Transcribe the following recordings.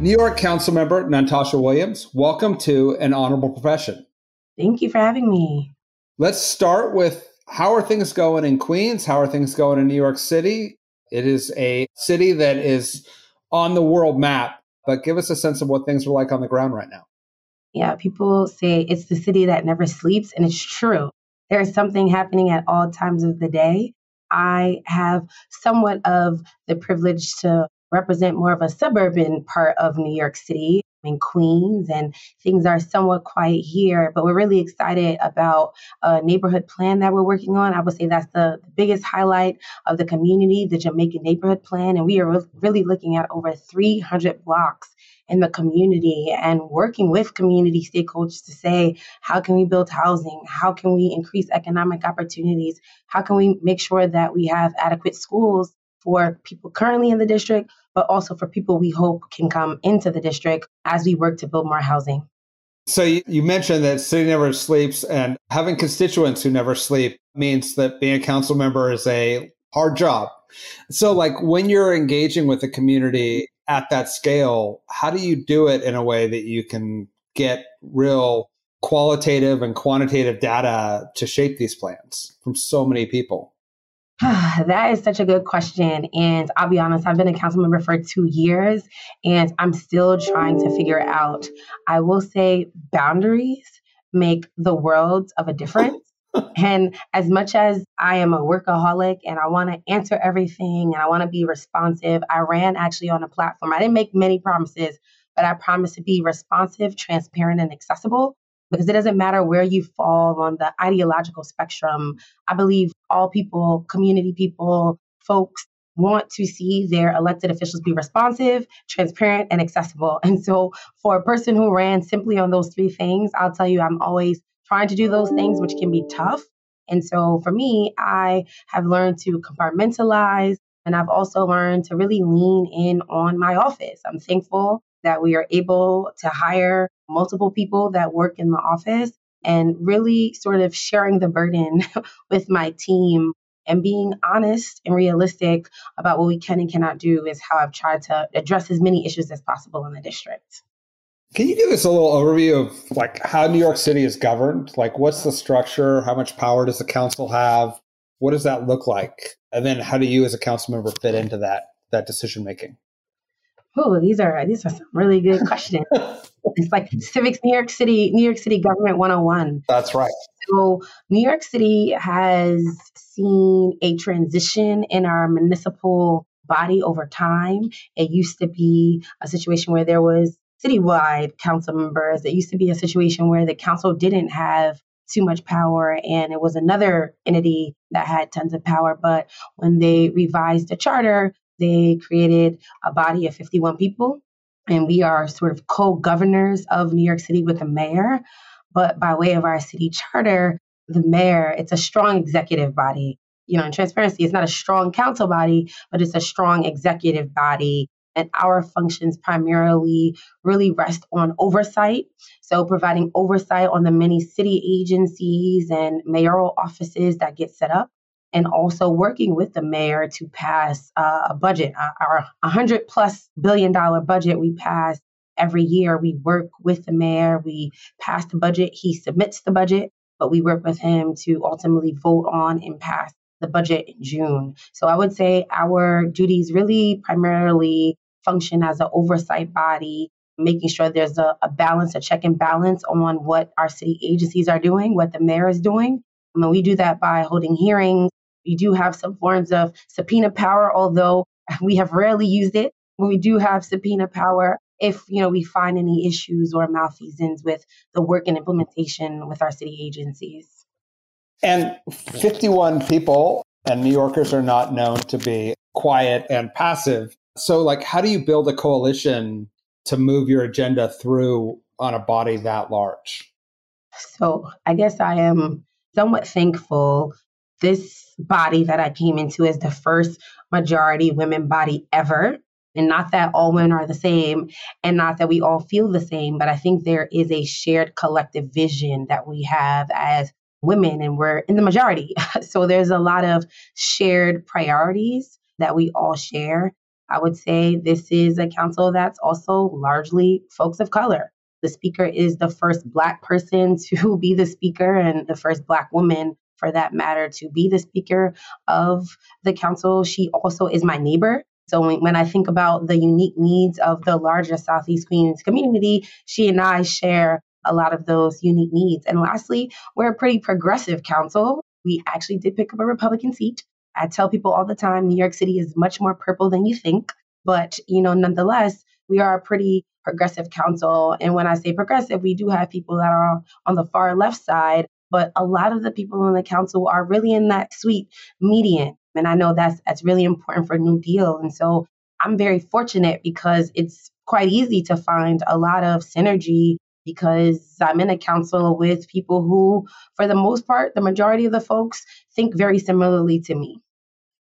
New York Council member Nantasha Williams, welcome to An Honorable Profession. Thank you for having me. Let's start with how are things going in Queens? How are things going in New York City? It is a city that is on the world map, but give us a sense of what things are like on the ground right now. Yeah, people say it's the city that never sleeps, and it's true. There's something happening at all times of the day. I have somewhat of the privilege to represent more of a suburban part of New York City in Queens, and things are somewhat quiet here. But we're really excited about a neighborhood plan that we're working on. I would say that's the, biggest highlight of the community, the Jamaican Neighborhood Plan. And we are re- really looking at over 300 blocks in the community and working with community stakeholders to say, how can we build housing? How can we increase economic opportunities? How can we make sure that we have adequate schools for people currently in the district, but also for people we hope can come into the district as we work to build more housing? So you mentioned that city never sleeps, and having constituents who never sleep means that being a council member is a hard job. So, like when you're engaging with the community, at that scale, how do you do it in a way that you can get real qualitative and quantitative data to shape these plans from so many people? that is such a good question. And I'll be honest, I've been a council member for two years and I'm still trying to figure out. I will say boundaries make the world of a difference and as much as I am a workaholic and I want to answer everything and I want to be responsive, I ran actually on a platform. I didn't make many promises, but I promised to be responsive, transparent, and accessible because it doesn't matter where you fall on the ideological spectrum. I believe all people, community people, folks want to see their elected officials be responsive, transparent, and accessible. And so, for a person who ran simply on those three things, I'll tell you, I'm always trying to do those things, which can be tough. And so for me, I have learned to compartmentalize and I've also learned to really lean in on my office. I'm thankful that we are able to hire multiple people that work in the office and really sort of sharing the burden with my team and being honest and realistic about what we can and cannot do is how I've tried to address as many issues as possible in the district. Can you give us a little overview of like how New York City is governed? Like what's the structure? How much power does the council have? What does that look like? And then how do you as a council member fit into that that decision making? Oh, these are these are some really good questions. it's like civics New York City, New York City government 101. That's right. So New York City has seen a transition in our municipal body over time. It used to be a situation where there was citywide council members. It used to be a situation where the council didn't have too much power and it was another entity that had tons of power. But when they revised the charter, they created a body of 51 people. And we are sort of co governors of New York City with the mayor. But by way of our city charter, the mayor, it's a strong executive body. You know, in transparency, it's not a strong council body, but it's a strong executive body and our functions primarily really rest on oversight. So, providing oversight on the many city agencies and mayoral offices that get set up, and also working with the mayor to pass uh, a budget, uh, our 100 plus billion dollar budget we pass every year. We work with the mayor, we pass the budget, he submits the budget, but we work with him to ultimately vote on and pass the budget in June. So I would say our duties really primarily function as an oversight body making sure there's a, a balance, a check and balance on what our city agencies are doing, what the mayor is doing. I mean, we do that by holding hearings. We do have some forms of subpoena power, although we have rarely used it. When we do have subpoena power, if you know we find any issues or malfeasance with the work and implementation with our city agencies. And 51 people and New Yorkers are not known to be quiet and passive. So like how do you build a coalition to move your agenda through on a body that large? So I guess I am somewhat thankful this body that I came into is the first majority women body ever. And not that all women are the same and not that we all feel the same, but I think there is a shared collective vision that we have as women and we're in the majority. so there's a lot of shared priorities that we all share. I would say this is a council that's also largely folks of color. The speaker is the first Black person to be the speaker and the first Black woman, for that matter, to be the speaker of the council. She also is my neighbor. So when, I think about the unique needs of the larger Southeast Queens community, she and I share a lot of those unique needs. And lastly, we're a pretty progressive council. We actually did pick up a Republican seat. I tell people all the time New York City is much more purple than you think. But, you know, nonetheless, we are a pretty progressive council. And when I say progressive, we do have people that are on the far left side, but a lot of the people on the council are really in that sweet median. And I know that's that's really important for New Deal. And so I'm very fortunate because it's quite easy to find a lot of synergy because I'm in a council with people who, for the most part, the majority of the folks think very similarly to me.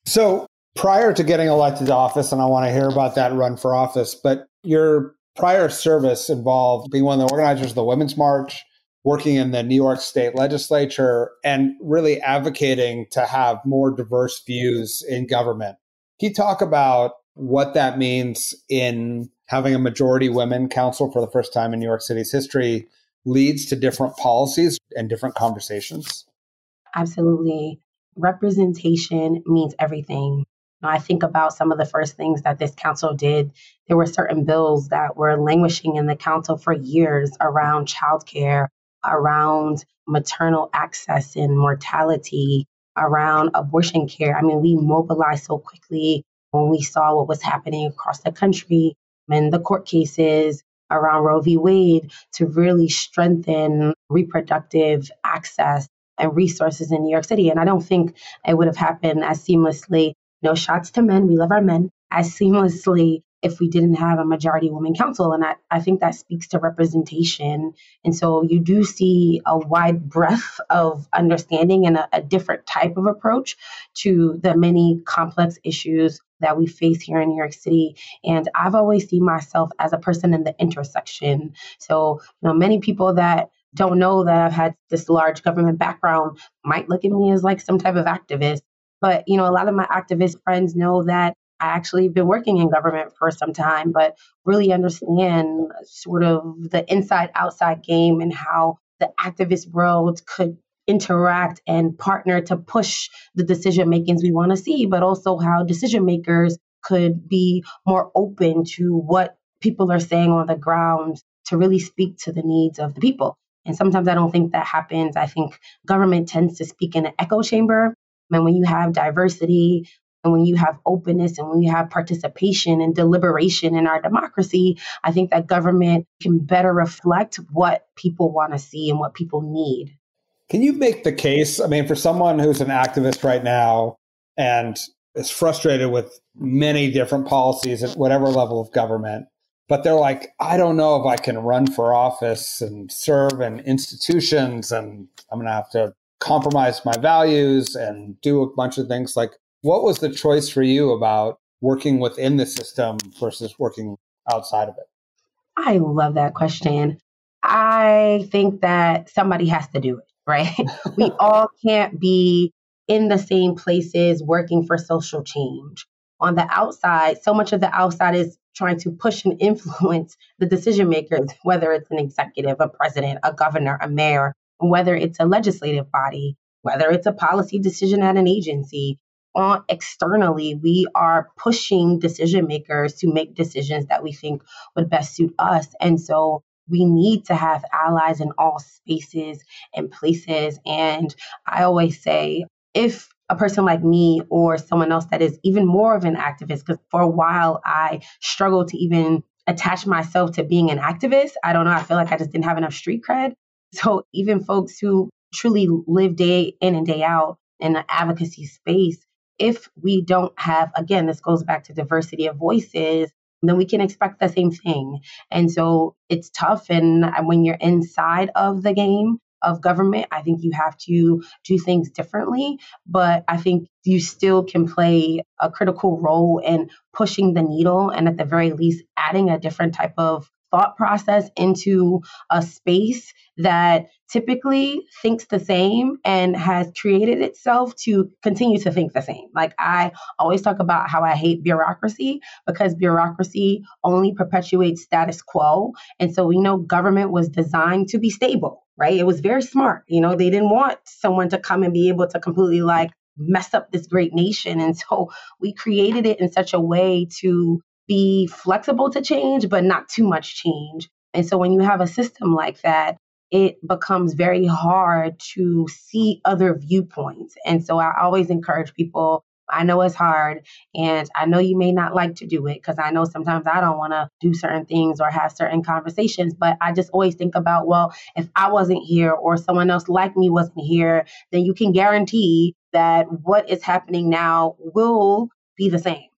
So prior to getting elected to office, and I want to hear about that run for office, but your prior service involved being one of the organizers of the Women's March, working in the New York State legislature, and really advocating to have more diverse views in government. Can you talk about what that means in having a majority women council for the first time in New York City's history leads to different policies and different conversations? Absolutely. Representation means everything. I think about some of the first things that this council did. There were certain bills that were languishing in the council for years around childcare, around maternal access and mortality, around abortion care. I mean, we mobilized so quickly when we saw what was happening across the country and the court cases around Roe v. Wade to really strengthen reproductive access and resources in New York City. And I don't think it would have happened as seamlessly. No shots to men. We love our men as seamlessly if we didn't have a majority woman council. And I, I think that speaks to representation. And so you do see a wide breadth of understanding and a, a different type of approach to the many complex issues that we face here in New York City. And I've always seen myself as a person in the intersection. So, you know, many people that don't know that I've had this large government background might look at me as like some type of activist. But, you know, a lot of my activist friends know that I actually been working in government for some time, but really understand sort of the inside outside game and how the activist world could interact and partner to push the decision makings we want to see, but also how decision makers could be more open to what people are saying on the ground to really speak to the needs of the people. And sometimes I don't think that happens. I think government tends to speak in an echo chamber. And when you have diversity, and when you have openness and when you have participation and deliberation in our democracy, I think that government can better reflect what people want to see and what people need. Can you make the case? I mean, for someone who's an activist right now and is frustrated with many different policies at whatever level of government, but they're like, I don't know if I can run for office and serve in institutions and I'm going to have to compromise my values and do a bunch of things. Like, what was the choice for you about working within the system versus working outside of it? I love that question. I think that somebody has to do it, right? we all can't be in the same places working for social change. On the outside, so much of the outside is trying to push and influence the decision makers, whether it's an executive, a president, a governor, a mayor, whether it's a legislative body, whether it's a policy decision at an agency, on externally, we are pushing decision makers to make decisions that we think would best suit us. And so we need to have allies in all spaces and places. And I always say, if a person like me or someone else that is even more of an activist, because for a while I struggled to even attach myself to being an activist. I don't know. I feel like I just didn't have enough street cred. So even folks who truly live day in and day out in the advocacy space, if we don't have, again, this goes back to diversity of voices, then we can expect the same thing. And so it's tough. And uh, when you're inside of the game, of government. I think you have to do things differently, but I think you still can play a critical role in pushing the needle and at the very least adding a different type of thought process into a space that typically thinks the same and has created itself to continue to think the same. Like I always talk about how I hate bureaucracy because bureaucracy only perpetuates status quo. And so we know government was designed to be stable, right? It was very smart. You know, they didn't want someone to come and be able to completely like mess up this great nation. And so we created it in such a way to be flexible to change, but not too much change. And so when you have a system like that, it becomes very hard to see other viewpoints. And so I always encourage people I know it's hard, and I know you may not like to do it because I know sometimes I don't want to do certain things or have certain conversations. But I just always think about, well, if I wasn't here or someone else like me wasn't here, then you can guarantee that what is happening now will be the same.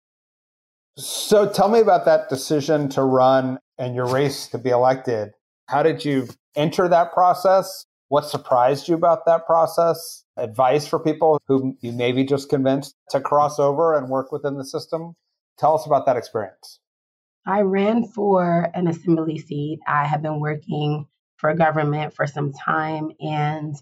So tell me about that decision to run and your race to be elected. How did you enter that process? What surprised you about that process? Advice for people who you maybe just convinced to cross over and work within the system? Tell us about that experience. I ran for an assembly seat. I have been working for government for some time. And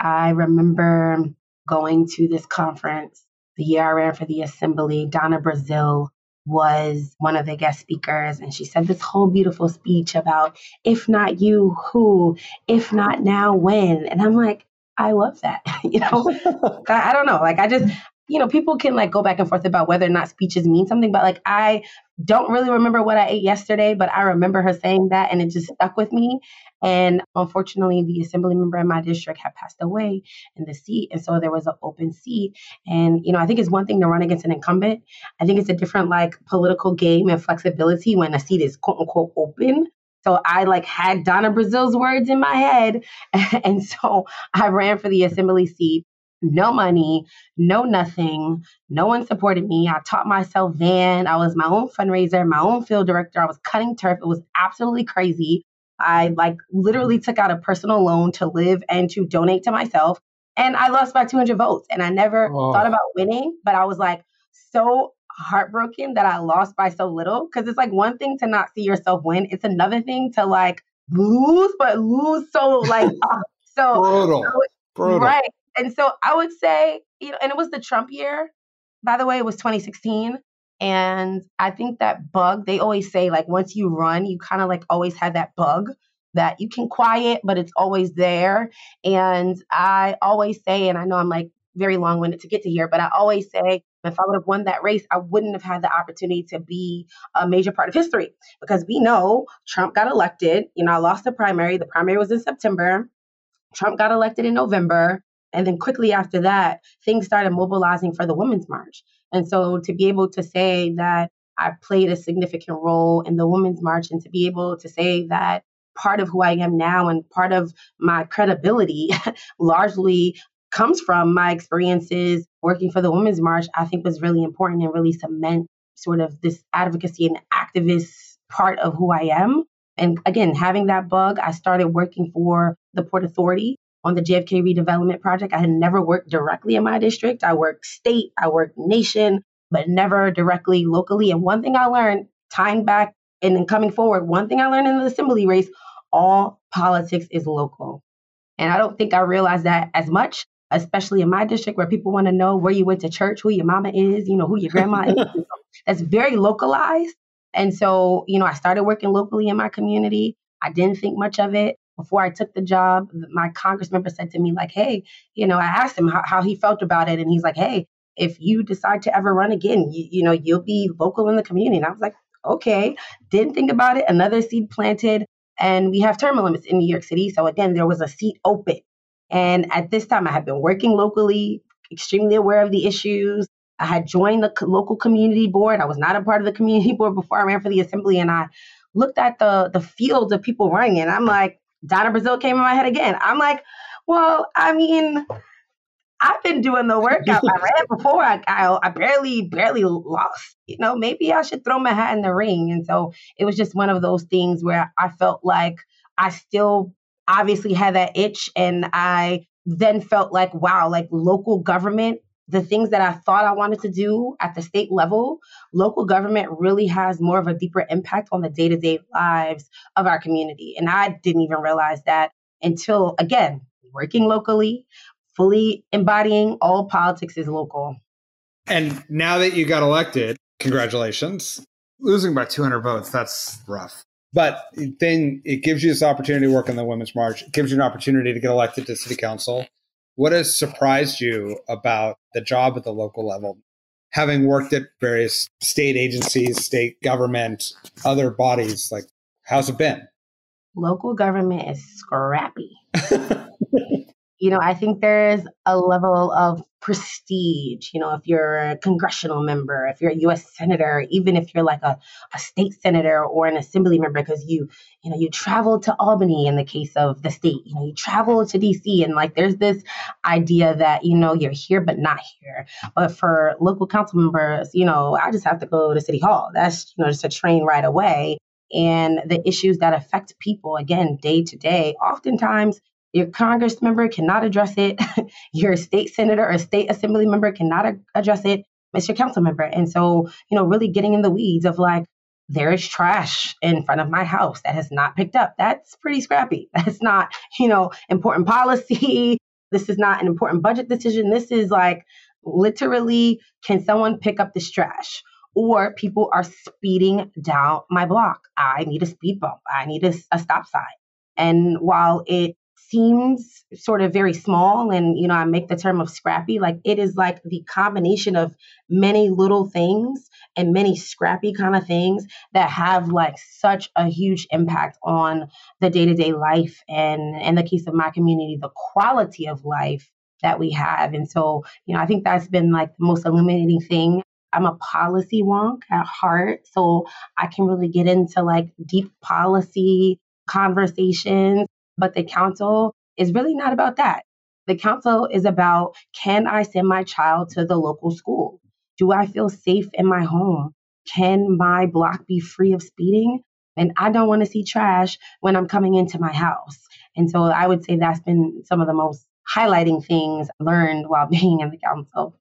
I remember going to this conference the year I ran for the assembly. Donna Brazile was one of the guest speakers, and she said this whole beautiful speech about if not you, who? If not now, when? And I'm like, I love that. you know, I, I don't know. Like, I just, you know, people can like go back and forth about whether or not speeches mean something, but like I don't really remember what I ate yesterday, but I remember her saying that and it just stuck with me. And unfortunately, the assembly member in my district had passed away in the seat. And so there was an open seat. And, you know, I think it's one thing to run against an incumbent. I think it's a different like political game and flexibility when a seat is quote unquote open. So I like had Donna Brazile's words in my head. and so I ran for the assembly seat no money, no nothing. No one supported me. I taught myself van. I was my own fundraiser, my own field director. I was cutting turf. It was absolutely crazy. I like literally took out a personal loan to live and to donate to myself. And I lost by 200 votes. And I never oh. thought about winning, but I was like so heartbroken that I lost by so little. Cause it's like one thing to not see yourself win, it's another thing to like lose, but lose so like, uh, so. Brutal. Brutal. Right. And so I would say, you know, and it was the Trump year. By the way, it was 2016. And I think that bug, they always say, like, once you run, you kind of like always have that bug that you can quiet, but it's always there. And I always say, and I know I'm like very long winded to get to here, but I always say, if I would have won that race, I wouldn't have had the opportunity to be a major part of history because we know Trump got elected. You know, I lost the primary. The primary was in September. Trump got elected in November. And then quickly after that, things started mobilizing for the Women's March. And so to be able to say that I played a significant role in the Women's March and to be able to say that part of who I am now and part of my credibility largely comes from my experiences working for the Women's March, I think was really important and really cement sort of this advocacy and activist part of who I am. And again, having that bug, I started working for the Port Authority on the JFK redevelopment project. I had never worked directly in my district. I worked state, I worked nation, but never directly locally. And one thing I learned tying back and then coming forward, one thing I learned in the assembly race, all politics is local. And I don't think I realized that as much, especially in my district where people want to know where you went to church, who your mama is, you know, who your grandma is. That's very localized. And so, you know, I started working locally in my community. I didn't think much of it before I took the job, my congress member said to me, like, hey, you know, I asked him how, how he felt about it. And he's like, hey, if you decide to ever run again, you, you know, you'll be local in the community. And I was like, okay, didn't think about it. Another seed planted. And we have term limits in New York City. So again, there was a seat open. And at this time, I had been working locally, extremely aware of the issues. I had joined the local community board. I was not a part of the community board before I ran for the assembly. And I looked at the the field of people running, and I'm like, Donna Brazile came in my head again. I'm like, well, I mean, I've been doing the workout. I ran before. I, I, I barely barely lost. You know, maybe I should throw my hat in the ring. And so it was just one of those things where I felt like I still obviously had that itch, and I then felt like, wow, like local government the things that I thought I wanted to do at the state level, local government really has more of a deeper impact on the day to day lives of our community. And I didn't even realize that until, again, working locally, fully embodying all politics is local. And now that you got elected, congratulations. Losing by 200 votes, that's rough. But then it gives you this opportunity to work on the Women's March. It gives you an opportunity to get elected to city council. What has surprised you about the job at the local level? Having worked at various state agencies, state government, other bodies, like how's it been? Local government is scrappy. you know, I think there's a level of prestige. You know, if you're a congressional member, if you're a U.S. senator, even if you're like a, a state senator or an assembly member, because you, you know, you travel to Albany in the case of the state, you know, you travel to D.C. and like there's this idea that, you know, you're here but not here. But for local council members, you know, I just have to go to City Hall. That's, you know, just a train right away. And the issues that affect people, again, day to day, oftentimes your Congress member cannot address it. your state senator or state assembly member cannot a- address it. It's your council member. And so, you know, really getting in the weeds of like, there is trash in front of my house that has not picked up. That's pretty scrappy. That's not, you know, important policy. This is not an important budget decision. This is like literally, can someone pick up this trash? Or people are speeding down my block. I need a speed bump. I need a, a stop sign. And while it seems sort of very small and you know i make the term of scrappy like it is like the combination of many little things and many scrappy kind of things that have like such a huge impact on the day-to-day life and in the case of my community the quality of life that we have. And so you know i think that's been like the most illuminating thing. I'm a policy wonk at heart, so I can really get into like deep policy conversations but the council is really not about that. The council is about can I send my child to the local school? Do I feel safe in my home? Can my block be free of speeding? And I don't want to see trash when I'm coming into my house. And so I would say that's been some of the most highlighting things learned while being in the council.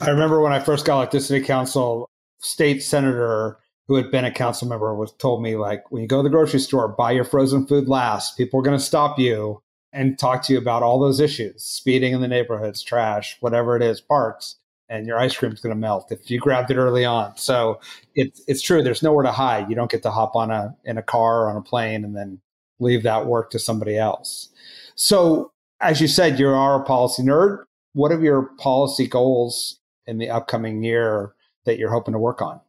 I remember when I first got elected to city council, state senator who had been a council member was told me like when you go to the grocery store buy your frozen food last. People are going to stop you and talk to you about all those issues speeding in the neighborhoods trash whatever it is parks and your ice cream's going to melt if you grabbed it early on. So it's it's true there's nowhere to hide. You don't get to hop on a in a car or on a plane and then leave that work to somebody else. So as you said you are a policy nerd. What are your policy goals in the upcoming year that you're hoping to work on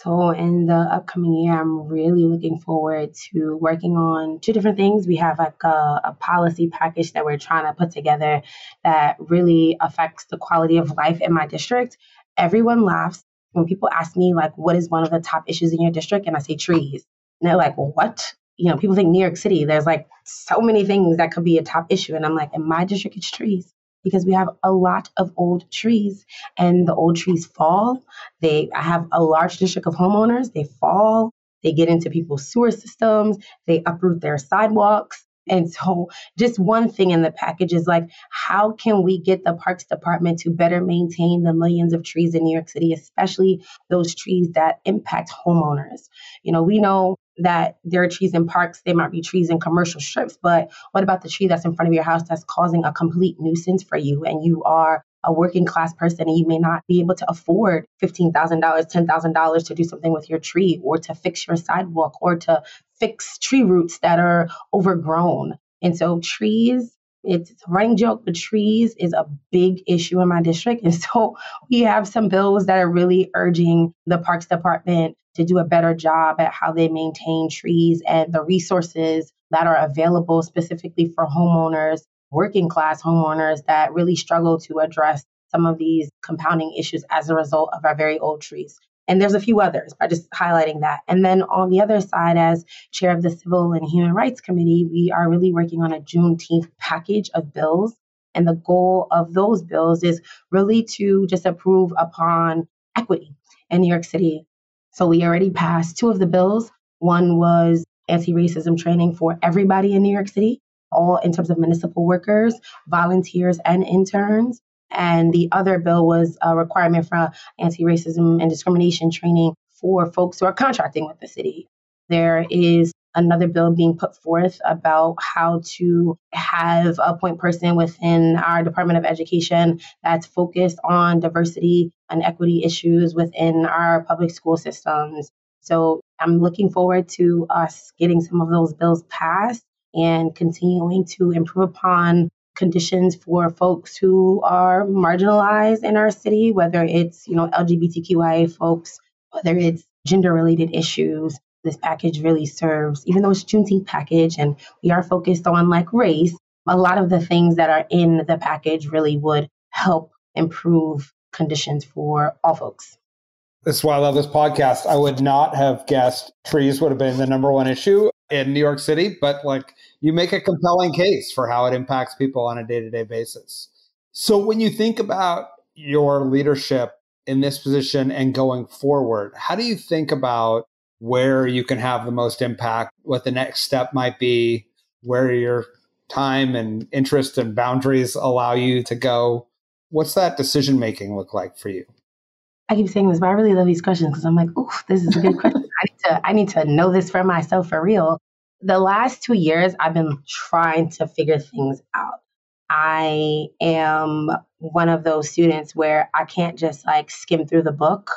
so, in the upcoming year, I'm really looking forward to working on two different things. We have like a, a, policy package that we're trying to put together that really affects the quality of life in my district. Everyone laughs when people ask me, like, what is one of the top issues in your district? And I say trees. And they're like, what? You know, people think New York City, there's like so many things that could be a top issue. And I'm like, in my district, it's trees because we have a lot of old trees and the old trees fall. They have a large district of homeowners, they fall, they get into people's sewer systems, they uproot their sidewalks. And so, just one thing in the package is like, how can we get the Parks Department to better maintain the millions of trees in New York City, especially those trees that impact homeowners? You know, we know that there are trees in parks, there might be trees in commercial strips, but what about the tree that's in front of your house that's causing a complete nuisance for you and you are a working class person and you may not be able to afford $15,000, $10,000 to do something with your tree or to fix your sidewalk or to fix tree roots that are overgrown. And so trees it's a running joke, but trees is a big issue in my district. And so we have some bills that are really urging the Parks Department to do a better job at how they maintain trees and the resources that are available specifically for homeowners, working class homeowners that really struggle to address some of these compounding issues as a result of our very old trees. And there's a few others by just highlighting that. And then on the other side, as chair of the Civil and Human Rights Committee, we are really working on a Juneteenth package of bills. And the goal of those bills is really to just approve upon equity in New York City. So we already passed two of the bills. One was anti racism training for everybody in New York City, all in terms of municipal workers, volunteers, and interns. And the other bill was a requirement for anti racism and discrimination training for folks who are contracting with the city. There is another bill being put forth about how to have a point person within our Department of Education that's focused on diversity and equity issues within our public school systems. So I'm looking forward to us getting some of those bills passed and continuing to improve upon conditions for folks who are marginalized in our city, whether it's, you know, LGBTQIA folks, whether it's gender related issues. This package really serves, even though it's Juneteenth package and we are focused on like race, a lot of the things that are in the package really would help improve conditions for all folks. That's why I love this podcast. I would not have guessed trees would have been the number one issue in New York City, but like you make a compelling case for how it impacts people on a day to day basis. So when you think about your leadership in this position and going forward, how do you think about where you can have the most impact, what the next step might be, where your time and interest and boundaries allow you to go? What's that decision making look like for you? I keep saying this, but I really love these questions because I'm like, oh, this is a good question. I need to I need to know this for myself for real the last two years, I've been trying to figure things out. I am one of those students where I can't just like skim through the book.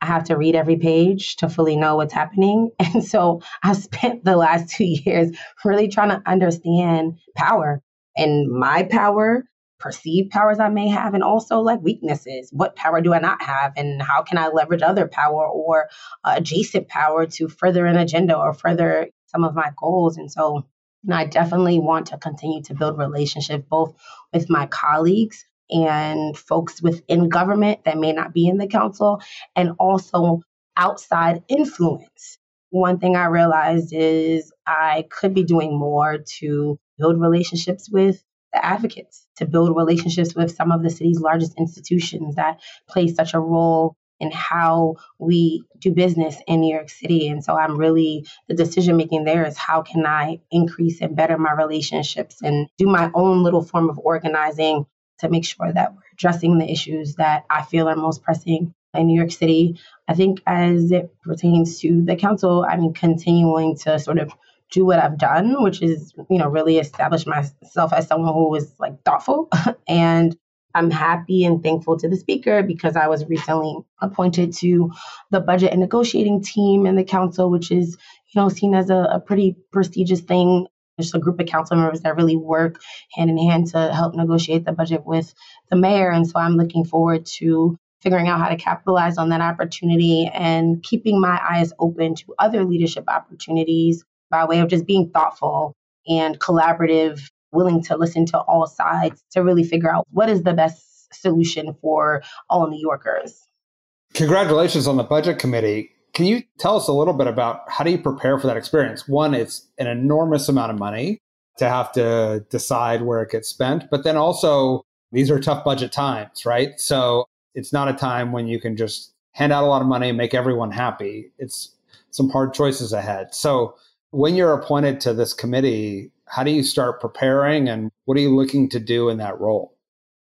I have to read every page to fully know what's happening. And so I've spent the last two years really trying to understand power and my power, perceived powers I may have, and also like weaknesses. What power do I not have? And how can I leverage other power or uh, adjacent power to further an agenda or further some of my goals. And so know, I definitely want to continue to build relationships both with my colleagues and folks within government that may not be in the council, and also outside influence. One thing I realized is I could be doing more to build relationships with the advocates, to build relationships with some of the city's largest institutions that play such a role in how we do business in New York City. And so I'm really, the decision making there is how can I increase and better my relationships and do my own little form of organizing to make sure that we're addressing the issues that I feel are most pressing in New York City. I think as it pertains to the council, I mean, continuing to sort of do what I've done, which is, you know, really establish myself as someone who was like thoughtful and I'm happy and thankful to the speaker because I was recently appointed to the budget and negotiating team in the council, which is, you know, seen as a, a pretty prestigious thing. There's a group of council members that really work hand in hand to help negotiate the budget with the mayor. And so I'm looking forward to figuring out how to capitalize on that opportunity and keeping my eyes open to other leadership opportunities by way of just being thoughtful and collaborative willing to listen to all sides to really figure out what is the best solution for all New Yorkers. Congratulations on the budget committee. Can you tell us a little bit about how do you prepare for that experience? One, it's an enormous amount of money to have to decide where it gets spent, but then also these are tough budget times, right? So it's not a time when you can just hand out a lot of money and make everyone happy. It's some hard choices ahead. So when you're appointed to this committee, how do you start preparing and what are you looking to do in that role?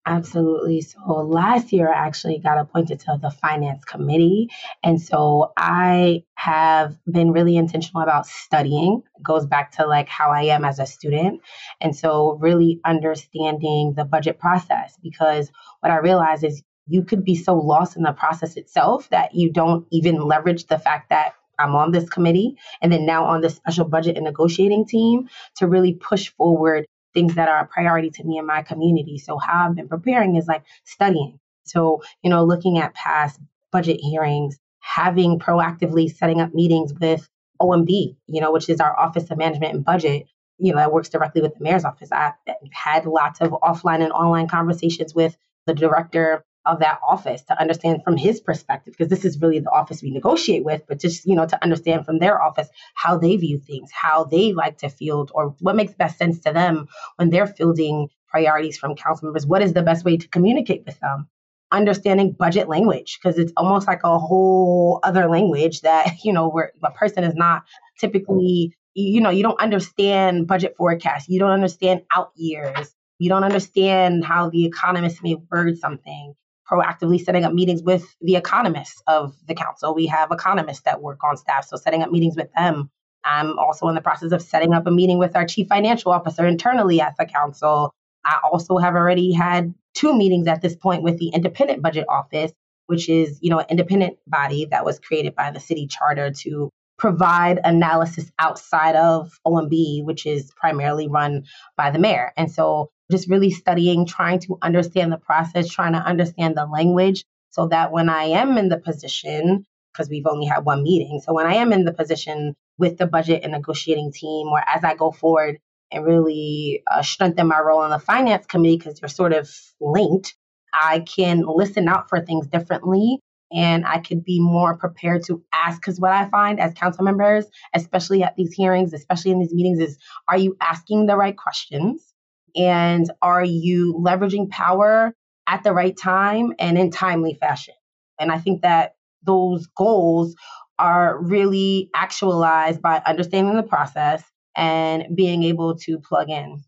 Absolutely. So last year, I actually got appointed to the finance committee. And so I have been really intentional about studying. It goes back to like how I am as a student. And so really understanding the budget process because what I realized is you could be so lost in the process itself that you don't even leverage the fact that I'm on this committee and then now on this special budget and negotiating team to really push forward things that are a priority to me and my community. So how I've been preparing is like studying. So, you know, looking at past budget hearings, having proactively setting up meetings with OMB, you know, which is our Office of Management and Budget, you know, that works directly with the mayor's office. I've had lots of offline and online conversations with the director of that office to understand from his perspective because this is really the office we negotiate with but just you know to understand from their office how they view things how they like to field or what makes best sense to them when they're fielding priorities from council members what is the best way to communicate with them? Understanding budget language because it's almost like a whole other language that you know where a person is not typically you know you don't understand budget forecasts you don't understand out years you don't understand how the economists may word something proactively setting up meetings with the economists of the council. We have economists that work on staff, so setting up meetings with them. I'm also in the process of setting up a meeting with our chief financial officer internally at the council. I also have already had two meetings at this point with the independent budget office, which is, you know, an independent body that was created by the city charter to provide analysis outside of OMB, which is primarily run by the mayor. And so just really studying, trying to understand the process, trying to understand the language so that when I am in the position, because we've only had one meeting, so when I am in the position with the budget and negotiating team, or as I go forward and really uh, strengthen my role in the finance committee, because they're sort of linked, I can listen out for things differently and I could be more prepared to ask. Because what I find as council members, especially at these hearings, especially in these meetings, is are you asking the right questions? And are you leveraging power at the right time and in timely fashion? And I think that those goals are really actualized by understanding the process and being able to plug in.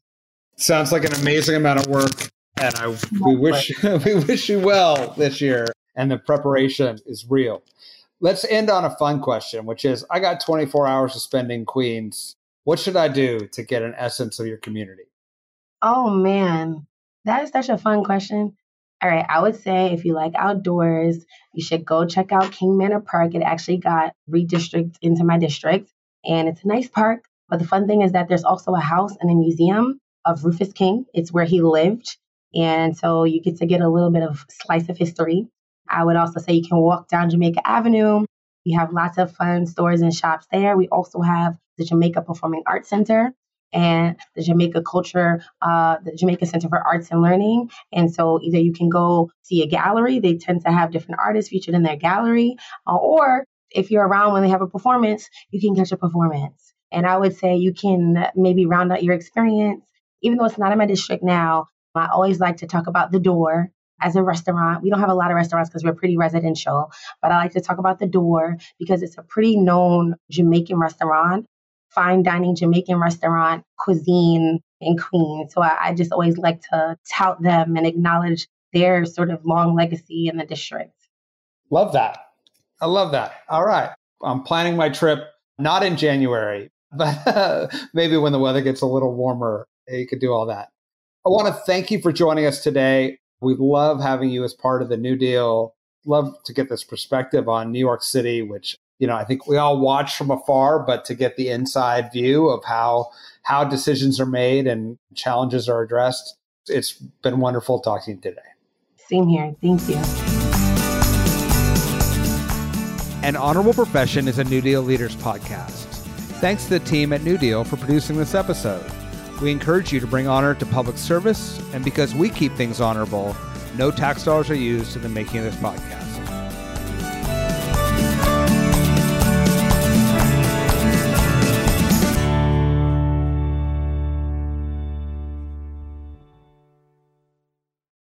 Sounds like an amazing amount of work. And I we wish we wish you well this year. And the preparation is real. Let's end on a fun question, which is I got 24 hours to spend in Queens. What should I do to get an essence of your community? Oh man, that is such a fun question. All right, I would say if you like outdoors, you should go check out King Manor Park. It actually got redistricted into my district, and it's a nice park. But the fun thing is that there's also a house and a museum of Rufus King. It's where he lived. And so you get to get a little bit of slice of history. I would also say you can walk down Jamaica Avenue. We have lots of fun stores and shops there. We also have the Jamaica Performing Arts Center, and the Jamaica Culture, uh, the Jamaica Center for Arts and Learning. And so either you can go see a gallery, they tend to have different artists featured in their gallery, uh, or if you're around when they have a performance, you can catch a performance. And I would say you can maybe round out your experience. Even though it's not in my district now, I always like to talk about the door as a restaurant. We don't have a lot of restaurants because we're pretty residential, but I like to talk about the door because it's a pretty known Jamaican restaurant fine dining Jamaican restaurant cuisine in Queens. So I, I just always like to tout them and acknowledge their sort of long legacy in the district. Love that. I love that. All right. I'm planning my trip not in January, but maybe when the weather gets a little warmer, you could do all that. I want to thank you for joining us today. We love having you as part of the New Deal. Love to get this perspective on New York City, which you know, I think we all watch from afar, but to get the inside view of how how decisions are made and challenges are addressed, it's been wonderful talking today. Same here. Thank you. An Honorable Profession is a New Deal Leaders podcast. Thanks to the team at New Deal for producing this episode. We encourage you to bring honor to public service, and because we keep things honorable, no tax dollars are used in the making of this podcast.